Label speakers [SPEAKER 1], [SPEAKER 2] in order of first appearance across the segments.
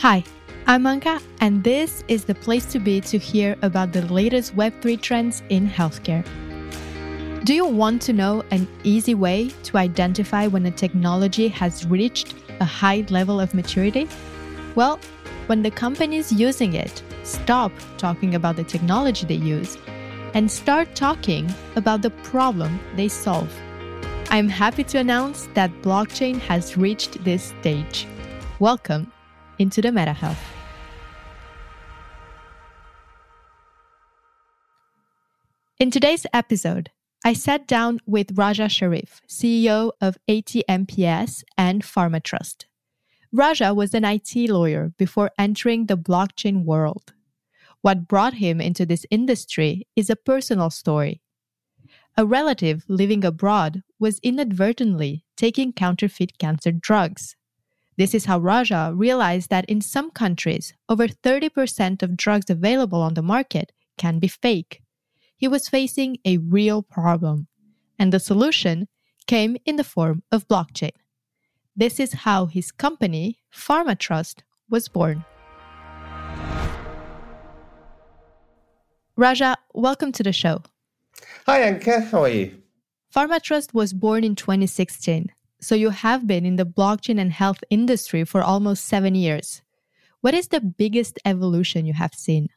[SPEAKER 1] Hi, I'm Anca, and this is the place to be to hear about the latest Web3 trends in healthcare. Do you want to know an easy way to identify when a technology has reached a high level of maturity? Well, when the companies using it stop talking about the technology they use and start talking about the problem they solve. I'm happy to announce that blockchain has reached this stage. Welcome into the MetaHealth. In today's episode, I sat down with Raja Sharif, CEO of ATMPS and FarmaTrust. Raja was an IT lawyer before entering the blockchain world. What brought him into this industry is a personal story. A relative living abroad was inadvertently taking counterfeit cancer drugs. This is how Raja realized that in some countries, over 30% of drugs available on the market can be fake. He was facing a real problem, and the solution came in the form of blockchain. This is how his company, FarmaTrust, was born. Raja, welcome to the show.
[SPEAKER 2] Hi, Anca. How are you?
[SPEAKER 1] FarmaTrust was born in 2016, so you have been in the blockchain and health industry for almost seven years. What is the biggest evolution you have seen?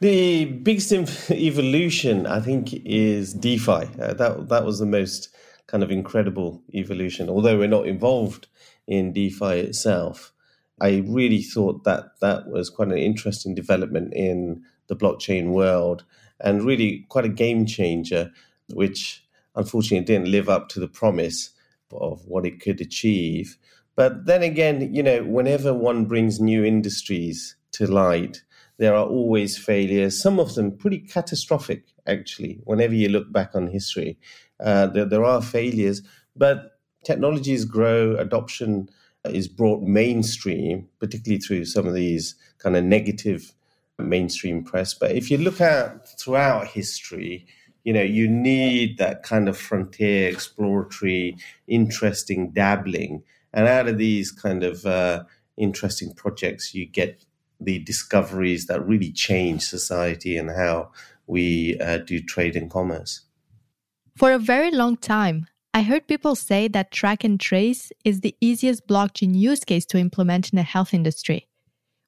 [SPEAKER 2] The biggest evolution, I think, is DeFi. Uh, that that was the most kind of incredible evolution. Although we're not involved in DeFi itself, I really thought that that was quite an interesting development in the blockchain world and really quite a game changer, which unfortunately didn't live up to the promise of what it could achieve. But then again, you know, whenever one brings new industries to light, there are always failures, some of them pretty catastrophic, actually. Whenever you look back on history, uh, there, there are failures, but technologies grow, adoption is brought mainstream, particularly through some of these kind of negative mainstream press. But if you look at throughout history, you know, you need that kind of frontier, exploratory, interesting dabbling. And out of these kind of uh, interesting projects, you get the discoveries that really change society and how we uh, do trade and commerce.
[SPEAKER 1] For a very long time, I heard people say that track and trace is the easiest blockchain use case to implement in the health industry.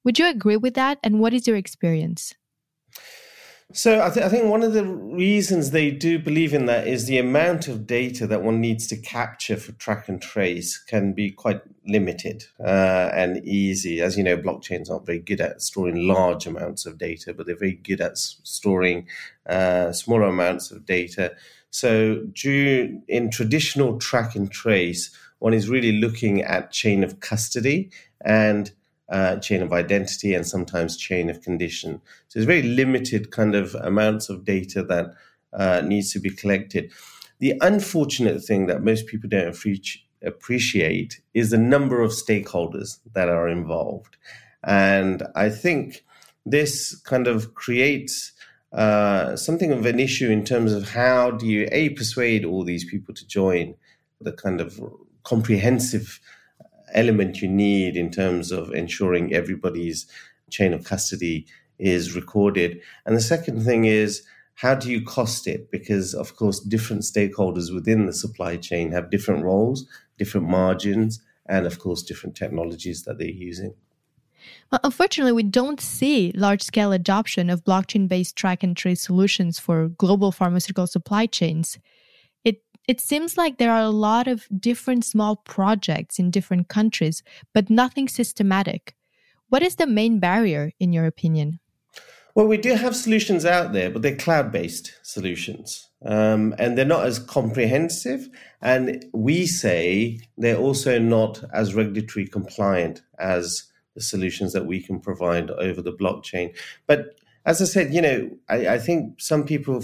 [SPEAKER 1] Would you agree with that? And what is your experience?
[SPEAKER 2] So I, th- I, think one of the reasons they do believe in that is the amount of data that one needs to capture for track and trace can be quite limited uh, and easy. As you know, blockchains aren't very good at storing large amounts of data, but they're very good at s- storing uh, smaller amounts of data. So, due, in traditional track and trace, one is really looking at chain of custody and uh, chain of identity and sometimes chain of condition. So there's very limited kind of amounts of data that uh, needs to be collected. The unfortunate thing that most people don't appreciate is the number of stakeholders that are involved. And I think this kind of creates uh, something of an issue in terms of how do you a persuade all these people to join the kind of comprehensive element you need in terms of ensuring everybody's chain of custody is recorded. And the second thing is, how do you cost it? Because, of course, different stakeholders within the supply chain have different roles, different margins, and, of course, different technologies that they're using.
[SPEAKER 1] Well, unfortunately, we don't see large scale adoption of blockchain based track and trace solutions for global pharmaceutical supply chains. It seems like there are a lot of different small projects in different countries, but nothing systematic. What is the main barrier, in your opinion?
[SPEAKER 2] Well, we do have solutions out there, but they're cloud based solutions. Um, and they're not as comprehensive. And we say they're also not as regulatory compliant as the solutions that we can provide over the blockchain. But as I said, you know, I, I think some people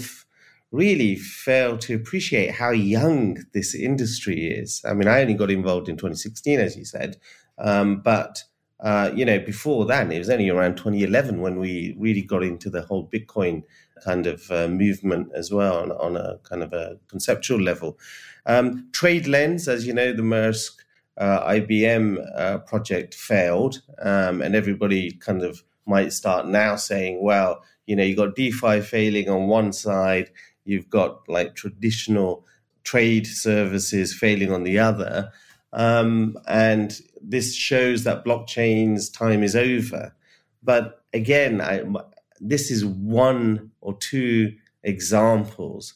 [SPEAKER 2] really fail to appreciate how young this industry is. I mean, I only got involved in 2016, as you said, um, but uh, you know, before then, it was only around 2011 when we really got into the whole Bitcoin kind of uh, movement as well on, on, a kind of a conceptual level. Um, TradeLens, as you know, the Maersk uh, IBM uh, project failed, um, and everybody kind of might start now saying, well, you know, you've got DeFi failing on one side, you've got like traditional trade services failing on the other. Um, and this shows that blockchain's time is over. But again, I, this is one or two examples.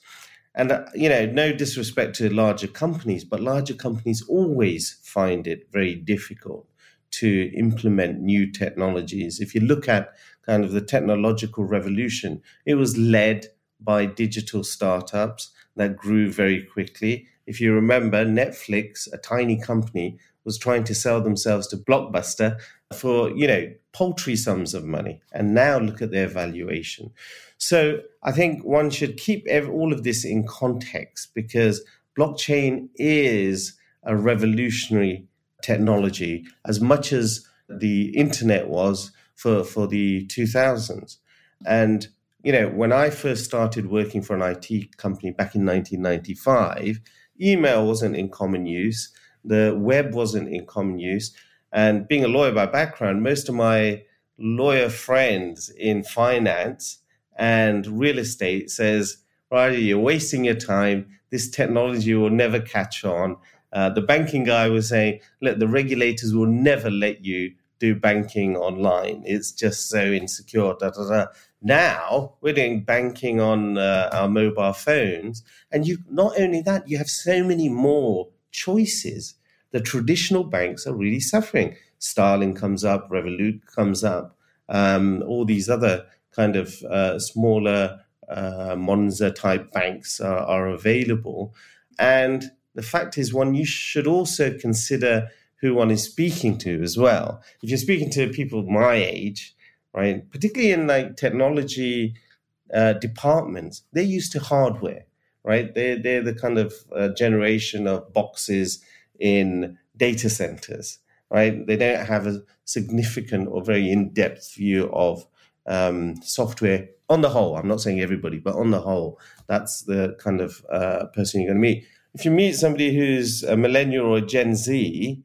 [SPEAKER 2] And, uh, you know, no disrespect to larger companies, but larger companies always find it very difficult to implement new technologies. If you look at kind of the technological revolution, it was led by digital startups that grew very quickly. If you remember, Netflix, a tiny company, was trying to sell themselves to Blockbuster for, you know, paltry sums of money. And now look at their valuation. So I think one should keep all of this in context because blockchain is a revolutionary technology as much as the internet was for, for the 2000s. And, you know, when I first started working for an IT company back in 1995, email wasn't in common use, the web wasn't in common use. And being a lawyer by background, most of my lawyer friends in finance and real estate says, right, you're wasting your time. This technology will never catch on. Uh, the banking guy was saying, look, the regulators will never let you do banking online. It's just so insecure. Da, da, da. Now we're doing banking on uh, our mobile phones, and you not only that, you have so many more choices. The traditional banks are really suffering. Starling comes up, Revolut comes up, um, all these other kind of uh, smaller uh, Monzo type banks are, are, available. And the fact is, one, you should also consider who one is speaking to as well. If you're speaking to people my age, right, particularly in like technology uh, departments, they're used to hardware, right? They're, they're the kind of uh, generation of boxes in data centers, right? They don't have a significant or very in depth view of um, software on the whole. I'm not saying everybody, but on the whole, that's the kind of uh, person you're going to meet. If you meet somebody who's a millennial or a Gen Z,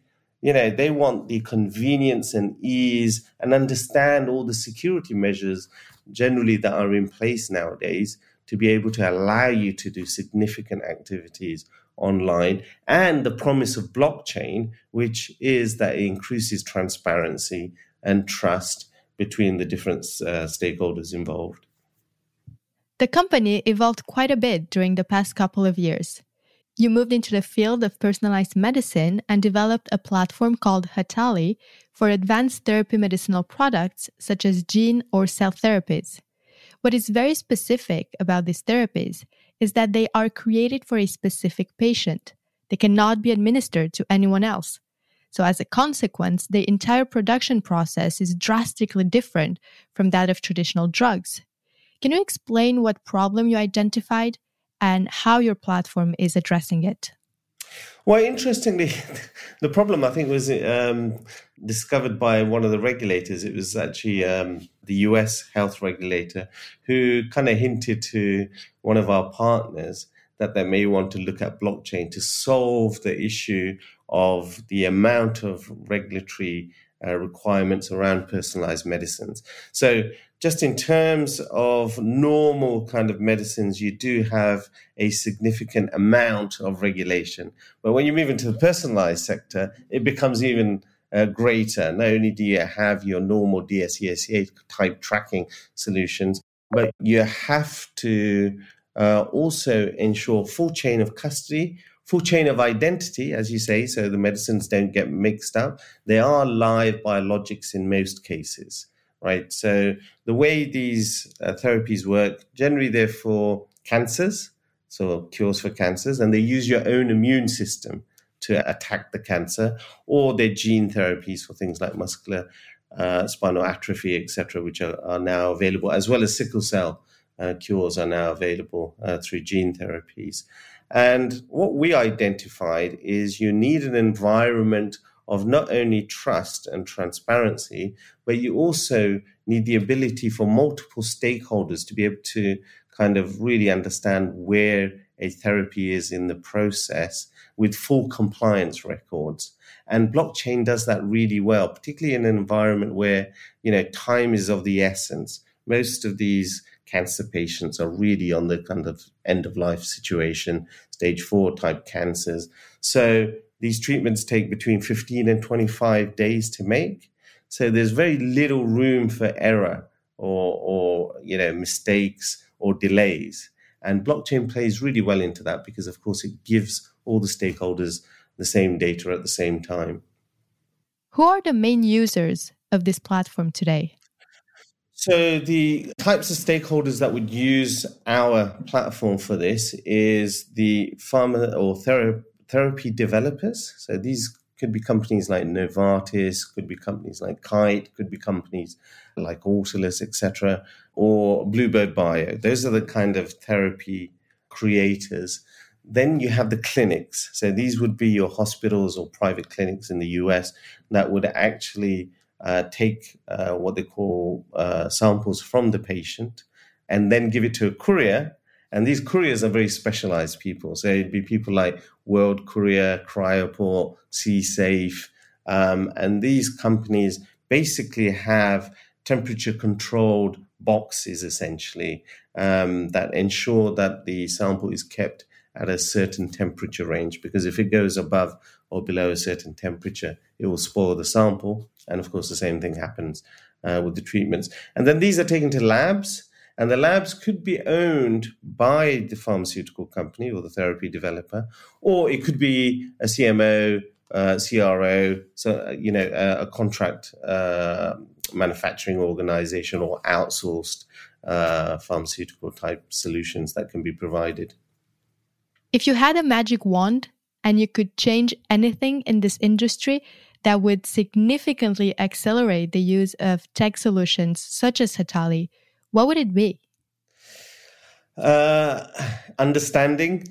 [SPEAKER 2] you know they want the convenience and ease and understand all the security measures generally that are in place nowadays to be able to allow you to do significant activities online and the promise of blockchain which is that it increases transparency and trust between the different uh, stakeholders involved.
[SPEAKER 1] The company evolved quite a bit during the past couple of years. You moved into the field of personalized medicine and developed a platform called Hataali for advanced therapy medicinal products such as gene or cell therapies. What is very specific about these therapies is that they are created for a specific patient. They cannot be administered to anyone else. So, as a consequence, the entire production process is drastically different from that of traditional drugs. Can you explain what problem you identified and how your platform is addressing it?
[SPEAKER 2] Well, interestingly, the problem I think was um, discovered by one of the regulators. It was actually um, the US health regulator who kind of hinted to one of our partners that they may want to look at blockchain to solve the issue of the amount of regulatory uh, requirements around personalized medicines. So, just in terms of normal kind of medicines, you do have a significant amount of regulation. But when you move into the personalized sector, it becomes even uh, greater. Not only do you have your normal DSCSA type tracking solutions, but you have to uh, also ensure full chain of custody, full chain of identity, as you say, so the medicines don't get mixed up. They are live biologics in most cases, right? So the way these uh, therapies work, generally they're for cancers, so cures for cancers, and they use your own immune system to attack the cancer, or they're gene therapies for things like muscular uh, spinal atrophy, etc., which are, are now available, as well as sickle cell uh, cures are now available uh, through gene therapies. And what we identified is you need an environment of not only trust and transparency, but you also need the ability for multiple stakeholders to be able to kind of really understand where a therapy is in the process with full compliance records. And blockchain does that really well, particularly in an environment where, you know, time is of the essence. Most of these cancer patients are really on the kind of end of life situation, stage four type cancers. So these treatments take between 15 and 25 days to make. So there's very little room for error or, or you know, mistakes or delays. And blockchain plays really well into that because, of course, it gives all the stakeholders the same data at the same time.
[SPEAKER 1] Who are the main users of this platform today?
[SPEAKER 2] So the types of stakeholders that would use our platform for this is the pharma or thera- therapy developers. So these could be companies like Novartis, could be companies like Kite, could be companies like Autolus, etc., or Bluebird Bio. Those are the kind of therapy creators. Then you have the clinics. So these would be your hospitals or private clinics in the US that would actually uh, take uh, what they call uh, samples from the patient and then give it to a courier. And these couriers are very specialized people. So it'd be people like World Courier, Cryoport, CSafe. Um, and these companies basically have temperature controlled boxes essentially um, that ensure that the sample is kept at a certain temperature range because if it goes above or below a certain temperature, it will spoil the sample. And of course, the same thing happens uh, with the treatments. And then these are taken to labs, and the labs could be owned by the pharmaceutical company or the therapy developer, or it could be a CMO, uh, CRO, so uh, you know, a, a contract uh, manufacturing organization or outsourced uh, pharmaceutical type solutions that can be provided.
[SPEAKER 1] If you had a magic wand and you could change anything in this industry that would significantly accelerate the use of tech solutions such as Hataali, what would it be?
[SPEAKER 2] Uh, understanding,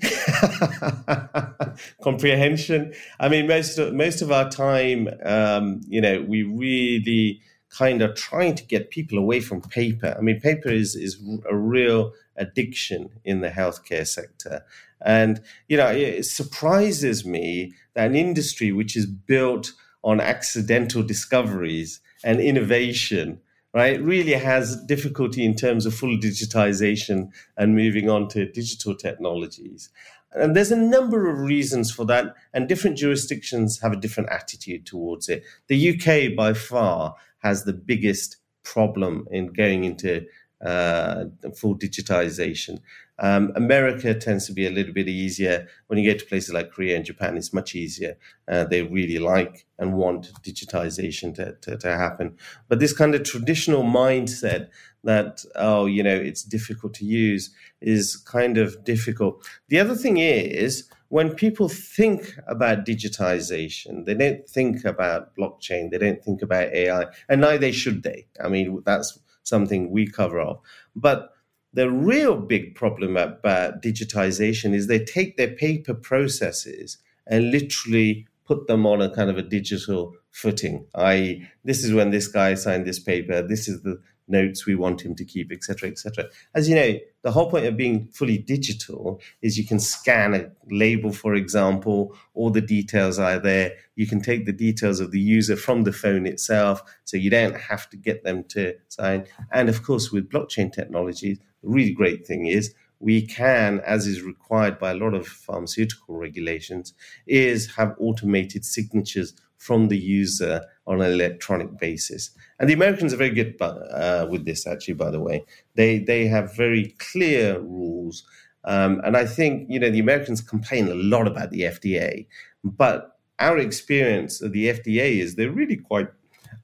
[SPEAKER 2] comprehension. I mean, most of, most of our time, um, you know, we really kind of trying to get people away from paper. I mean, paper is is a real addiction in the healthcare sector, and you know, it surprises me that an industry which is built on accidental discoveries and innovation right, really has difficulty in terms of full digitization and moving on to digital technologies. And there's a number of reasons for that, and different jurisdictions have a different attitude towards it. The UK, by far, has the biggest problem in going into uh, full digitization. Um, America tends to be a little bit easier. When you get to places like Korea and Japan, it's much easier. Uh, they really like and want digitization to, to, to, happen. But this kind of traditional mindset that, oh, you know, it's difficult to use is kind of difficult. The other thing is, when people think about digitization, they don't think about blockchain, they don't think about AI, and neither should they. I mean, that's something we cover off. But the real big problem about digitization is they take their paper processes and literally put them on a kind of a digital footing. I this is when this guy signed this paper. This is the notes we want him to keep, etc., etc. As you know, the whole point of being fully digital is you can scan a label, for example, all the details are there. You can take the details of the user from the phone itself, so you don't have to get them to sign. And of course, with blockchain technology, the really great thing is we can, as is required by a lot of pharmaceutical regulations, is have automated signatures from the user on an electronic basis. And the Americans are very good uh, with this, actually, by the way. They, they have very clear rules. Um, and I think, you know, the Americans complain a lot about the FDA, but our experience of the FDA is they're really quite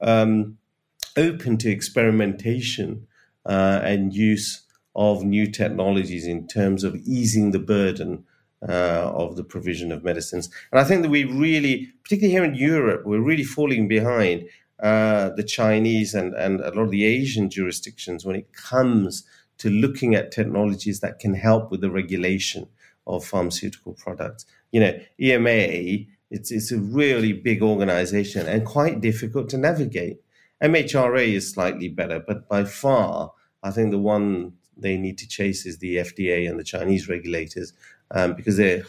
[SPEAKER 2] um, open to experimentation uh, and use of new technologies in terms of easing the burden uh, of the provision of medicines. And I think that we really, particularly here in Europe, we're really falling behind uh, the Chinese and, and a lot of the Asian jurisdictions when it comes to looking at technologies that can help with the regulation of pharmaceutical products. You know, EMA, it's, it's a really big organization and quite difficult to navigate. MHRA is slightly better, but by far, I think the one they need to chase is the FDA and the Chinese regulators um, because they're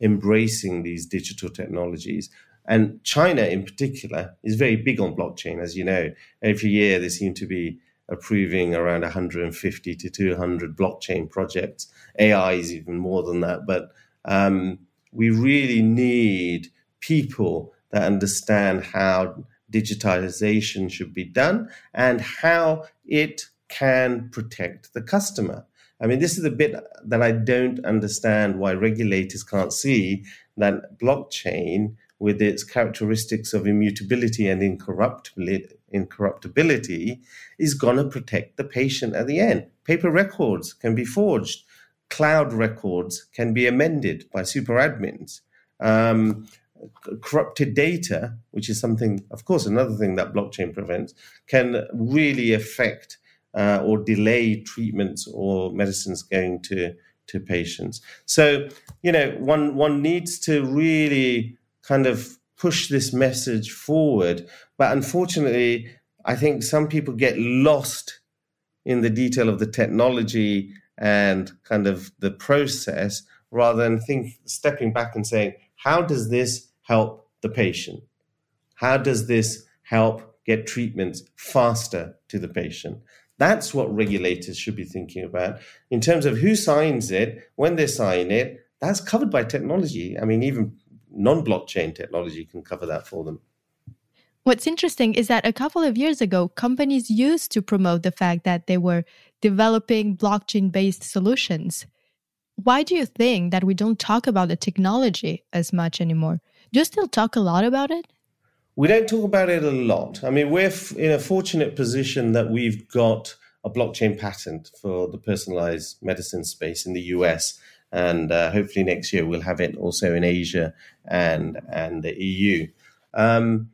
[SPEAKER 2] embracing these digital technologies. And China, in particular, is very big on blockchain. As you know, every year they seem to be approving around 150 to 200 blockchain projects. AI is even more than that. But um, we really need people that understand how digitization should be done and how it can protect the customer. I mean, this is the bit that I don't understand why regulators can't see that blockchain, with its characteristics of immutability and incorruptibility, is going to protect the patient at the end. Paper records can be forged, cloud records can be amended by super admins. Um, corrupted data, which is something, of course, another thing that blockchain prevents, can really affect uh, or delay treatments or medicines going to to patients. So, you know, one one needs to really kind of push this message forward. But unfortunately, I think some people get lost in the detail of the technology and kind of the process rather than think stepping back and saying, how does this help the patient? How does this help get treatments faster to the patient? That's what regulators should be thinking about. In terms of who signs it, when they sign it, that's covered by technology. I mean, even non blockchain technology can cover that for them.
[SPEAKER 1] What's interesting is that a couple of years ago, companies used to promote the fact that they were developing blockchain based solutions. Why do you think that we don't talk about the technology as much anymore? Do you still talk a lot about it?
[SPEAKER 2] We don't talk about it a lot. I mean, we're in a fortunate position that we've got a blockchain patent for the personalized medicine space in the US. And uh, hopefully next year we'll have it also in Asia and, and the EU. Um,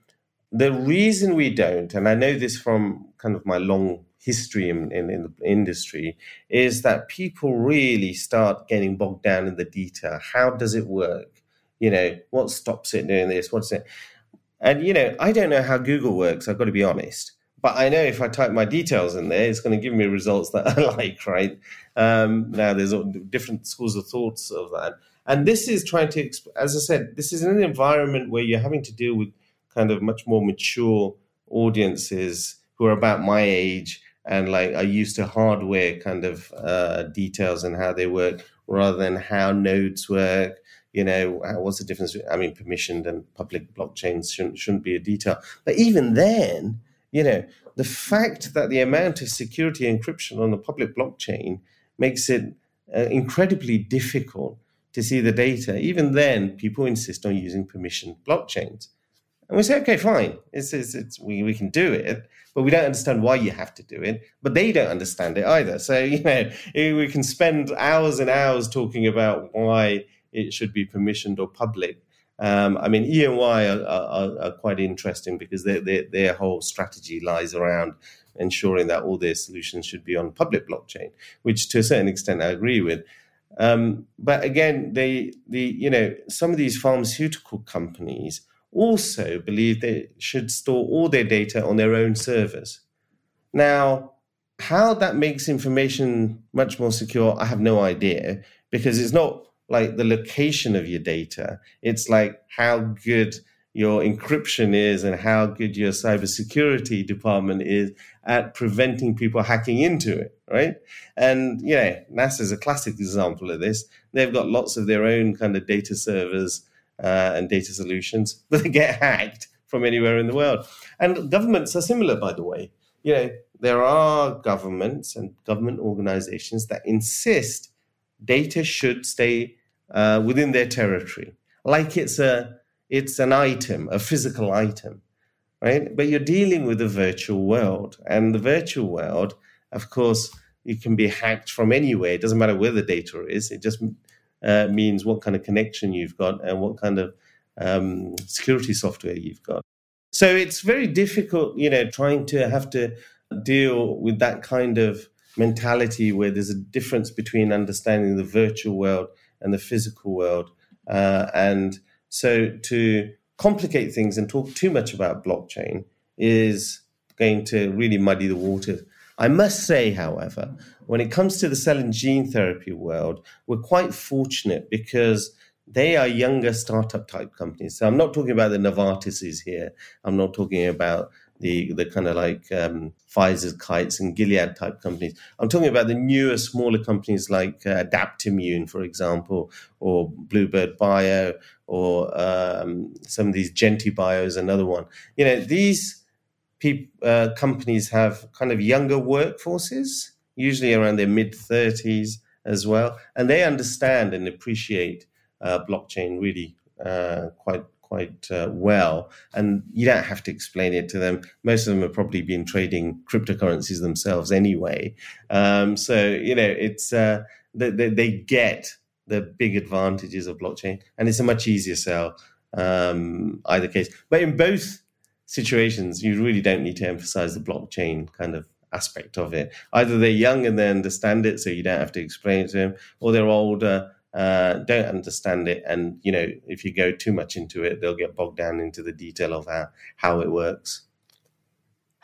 [SPEAKER 2] the reason we don't, and I know this from kind of my long history in, in, in, the industry, is that people really start getting bogged down in the detail. How does it work? You know, what stops it doing this? What's it? And, you know, I don't know how Google works, I've got to be honest. But I know if I type my details in there, it's going to give me results that I like, right? Um, now, there's different schools of thoughts of that. And this is trying to, as I said, this is an environment where you're having to deal with kind of much more mature audiences who are about my age and like are used to hardware kind of uh, details and how they work rather than how nodes work you know, what's the difference? I mean, permissioned and public blockchains shouldn't, shouldn't be a detail. But even then, you know, the fact that the amount of security encryption on the public blockchain makes it uh, incredibly difficult to see the data. Even then, people insist on using permissioned blockchains. And we say, okay, fine, it's, it's, it's, we, we can do it, but we don't understand why you have to do it. But they don't understand it either. So, you know, we can spend hours and hours talking about why it should be permissioned or public. Um, I mean, E&Y are, are, are quite interesting because their, their, their whole strategy lies around ensuring that all their solutions should be on public blockchain, which to a certain extent I agree with. Um, but again, they, the you know some of these pharmaceutical companies also believe they should store all their data on their own servers. Now, how that makes information much more secure, I have no idea because it's not like the location of your data. It's like how good your encryption is and how good your cybersecurity department is at preventing people hacking into it, right? And yeah, NASA is a classic example of this. They've got lots of their own kind of data servers uh, and data solutions, that get hacked from anywhere in the world. And governments are similar, by the way. You know, there are governments and government organizations that insist data should stay uh, within their territory, like it's a it's an item, a physical item, right? But you're dealing with a virtual world, and the virtual world, of course, you can be hacked from anywhere. It doesn't matter where the data is. It just uh, means what kind of connection you've got and what kind of um, security software you've got. So it's very difficult, you know, trying to have to deal with that kind of mentality where there's a difference between understanding the virtual world and the physical world. Uh, and so to complicate things and talk too much about blockchain is going to really muddy the water. I must say, however, when it comes to the cell and gene therapy world, we're quite fortunate because they are younger startup type companies. So I'm not talking about the Novartises here. I'm not talking about the the kind of like um, Pfizer's kites and Gilead type companies. I'm talking about the newer, smaller companies like uh, Adaptimmune, for example, or Bluebird Bio, or um, some of these Genti Bio is another one. You know, these uh, companies have kind of younger workforces, usually around their mid 30s as well, and they understand and appreciate uh, blockchain really uh, quite quite uh, well, and you don't have to explain it to them. Most of them have probably been trading cryptocurrencies themselves anyway, um, so you know it's uh, they, they, they, get the big advantages of blockchain, and it's a much easier sell um, either case. But in both situations, you really don't need to emphasize the blockchain kind of aspect of it. Either they're young and they understand it, so you don't have to explain it to them, or they're older uh, don't understand it, and you know if you go too much into it, they'll get bogged down into the detail of how how it works.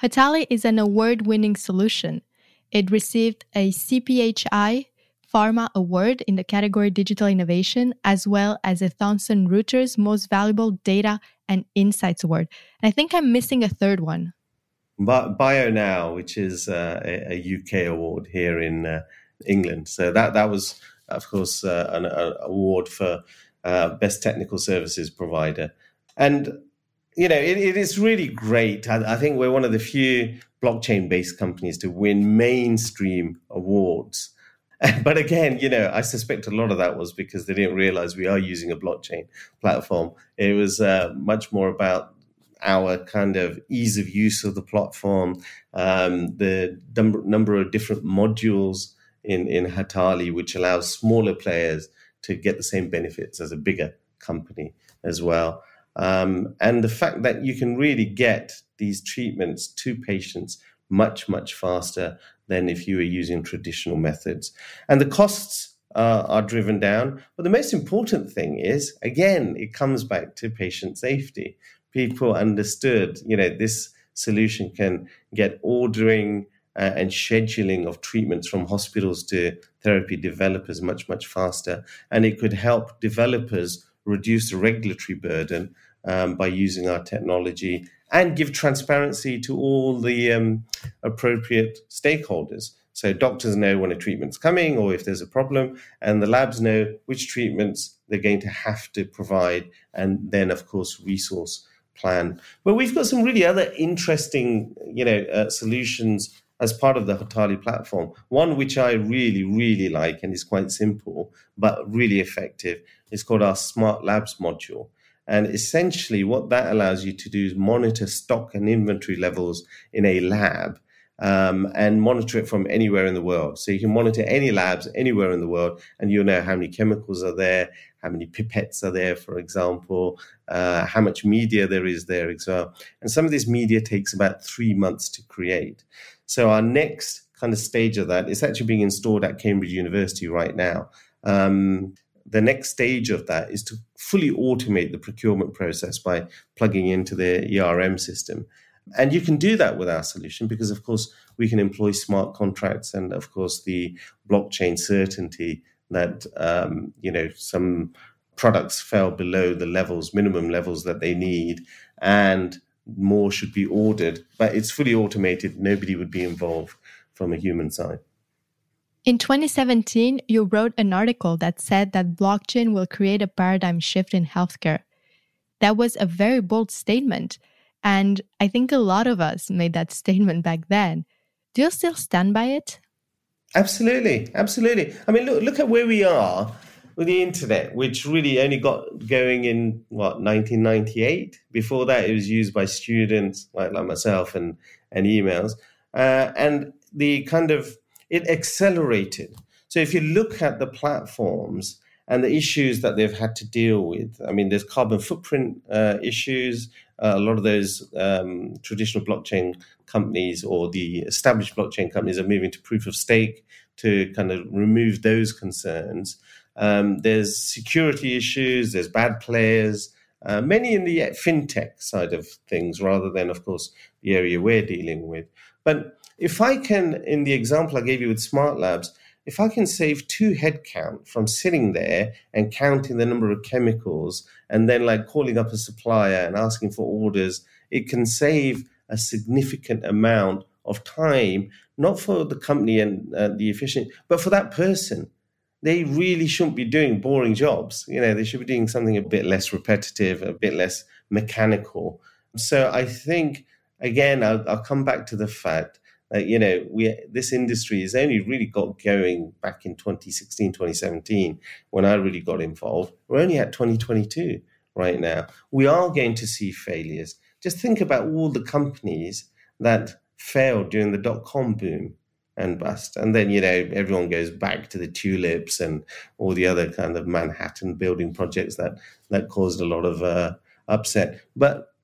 [SPEAKER 1] Hataali is an award-winning solution. It received a CPHI Pharma Award in the category Digital Innovation, as well as a Thomson Reuters Most Valuable Data and Insights Award. And I think I'm missing a third one.
[SPEAKER 2] BioNow, which is uh, a, a, UK award here in uh, England. So that that was of course, uh, an, an, award for uh, best technical services provider. And you know, it, it is really great. I, I, think we're one of the few blockchain-based companies to win mainstream awards. But again, you know, I suspect a lot of that was because they didn't realize we are using a blockchain platform. It was uh, much more about our kind of ease of use of the platform, um, the number of different modules in, in Hataali, which allows smaller players to get the same benefits as a bigger company as well. Um, and the fact that you can really get these treatments to patients much, much faster than if you were using traditional methods. And the costs uh, are driven down. But the most important thing is, again, it comes back to patient safety. People understood, you know, this solution can get ordering uh, and scheduling of treatments from hospitals to therapy developers much, much faster. And it could help developers reduce the regulatory burden um, by using our technology and give transparency to all the um, appropriate stakeholders. So doctors know when a treatment's coming or if there's a problem, and the labs know which treatments they're going to have to provide, and then, of course, resource plan. But we've got some really other interesting, you know, uh, solutions as part of the Hataali platform. One which I really, really like and is quite simple but really effective is called our Smart Labs module. And essentially, what that allows you to do is monitor stock and inventory levels in a lab um, and monitor it from anywhere in the world. So you can monitor any labs anywhere in the world, and you'll know how many chemicals are there, how many pipettes are there, for example, uh, how much media there is there as well. And some of this media takes about three months to create. So our next kind of stage of that is actually being installed at Cambridge University right now. Um, the next stage of that is to fully automate the procurement process by plugging into the ERM system. And you can do that with our solution because, of course, we can employ smart contracts and, of course, the blockchain certainty that um, you know some products fell below the levels, minimum levels that they need, and more should be ordered, but it's fully automated. Nobody would be involved from a human side.
[SPEAKER 1] In 2017, you wrote an article that said that blockchain will create a paradigm shift in healthcare. That was a very bold statement. And I think a lot of us made that statement back then. Do you still stand by it?
[SPEAKER 2] Absolutely. Absolutely. I mean, look, look at where we are with the internet, which really only got going in what 1998. Before that, it was used by students like, like myself and and emails, uh, and the kind of it accelerated. So if you look at the platforms and the issues that they've had to deal with, I mean, there's carbon footprint uh, issues. Uh, a lot of those um, traditional blockchain companies or the established blockchain companies are moving to proof of stake to kind of remove those concerns. Um, there's security issues, there's bad players, uh, many in the fintech side of things rather than, of course, the area we're dealing with. But if I can, in the example I gave you with Smart Labs, if I can save two headcount from sitting there and counting the number of chemicals and then like calling up a supplier and asking for orders, it can save a significant amount of time, not for the company and uh, the efficient, but for that person. They really shouldn't be doing boring jobs. You know, they should be doing something a bit less repetitive, a bit less mechanical. So I think, again, I'll, I'll come back to the fact that, you know, we this industry has only really got going back in 2016, 2017 when I really got involved. We're only at 2022 right now. We are going to see failures. Just think about all the companies that failed during the dot com boom and bust. And then, you know, everyone goes back to the tulips and all the other kind of Manhattan building projects that, that caused a lot of uh, upset. But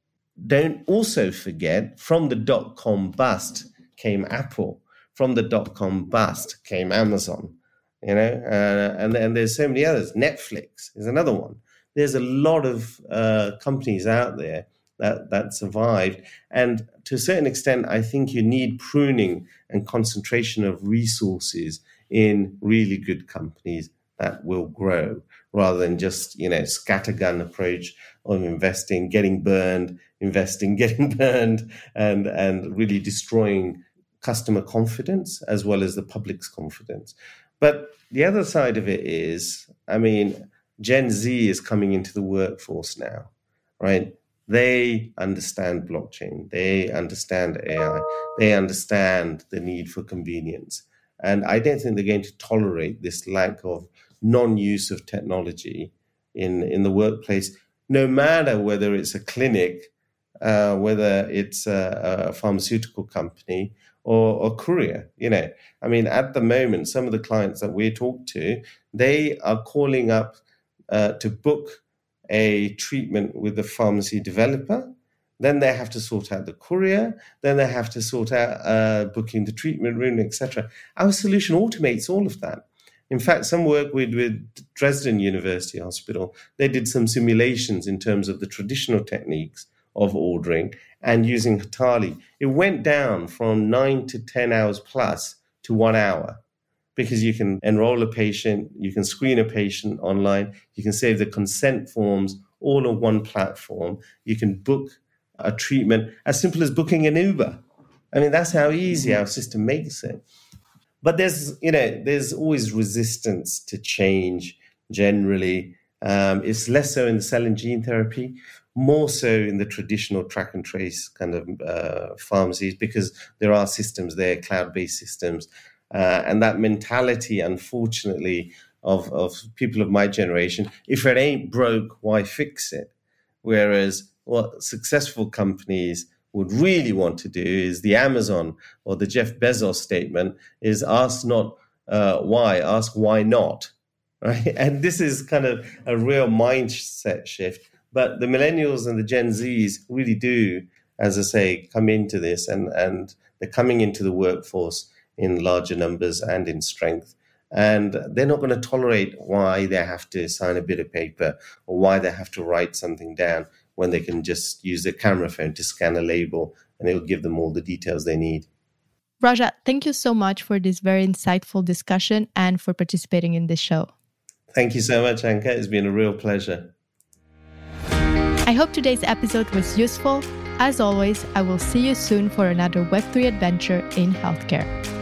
[SPEAKER 2] don't also forget from the dot com bust, came Apple. From the dot com bust came Amazon. You know, uh, and and there's so many others. Netflix is another one. There's a lot of uh, companies out there that that survived, and to a certain extent, I think you need pruning and concentration of resources in really good companies that will grow rather than just you know scattergun approach of investing getting burned investing getting burned and and really destroying customer confidence as well as the public's confidence. But the other side of it is, I mean, Gen Z is coming into the workforce now, right? They understand blockchain, they understand AI, they understand the need for convenience. And I don't think they're going to tolerate this lack of non use of technology in, in the workplace, no matter whether it's a clinic, uh, whether it's a, a pharmaceutical company, or, or courier. You know, I mean, at the moment, some of the clients that we talk to, they are calling up uh, to book a treatment with the pharmacy developer. Then they have to sort out the courier. Then they have to sort out uh, booking the treatment room, etc. Our solution automates all of that. In fact, some work with, with Dresden University Hospital, they did some simulations in terms of the traditional techniques of ordering and using Hataali, it went down from nine to 10 hours plus to one hour because you can enroll a patient, you can screen a patient online, you can save the consent forms all on one platform, you can book a treatment as simple as booking an Uber. I mean, that's how easy our system makes it. But there's, you know, there's always resistance to change generally. Um, it's less so in the cell and gene therapy more so in the traditional track and trace kind of uh, pharmacies because there are systems there, cloud based systems. Uh, and that mentality, unfortunately, of, of people of my generation, if it ain't broke, why fix it? Whereas what successful companies would really want to do is the Amazon or the Jeff Bezos statement is ask not uh, why, ask why not. Right? And this is kind of a real mindset shift but the millennials and the Gen Zs really do, as I say, come into this and, and they're coming into the workforce in larger numbers and in strength. And they're not going to tolerate why they have to sign a bit of paper or why they have to write something down when they can just use their camera phone to scan a label and it'll give them all the details they need.
[SPEAKER 1] Raja, thank you so much for this very insightful discussion and for participating in this show.
[SPEAKER 2] Thank you so much, Anca. It's been a real pleasure.
[SPEAKER 1] I hope today's episode was useful. As always, I will see you soon for another Web3 adventure in healthcare.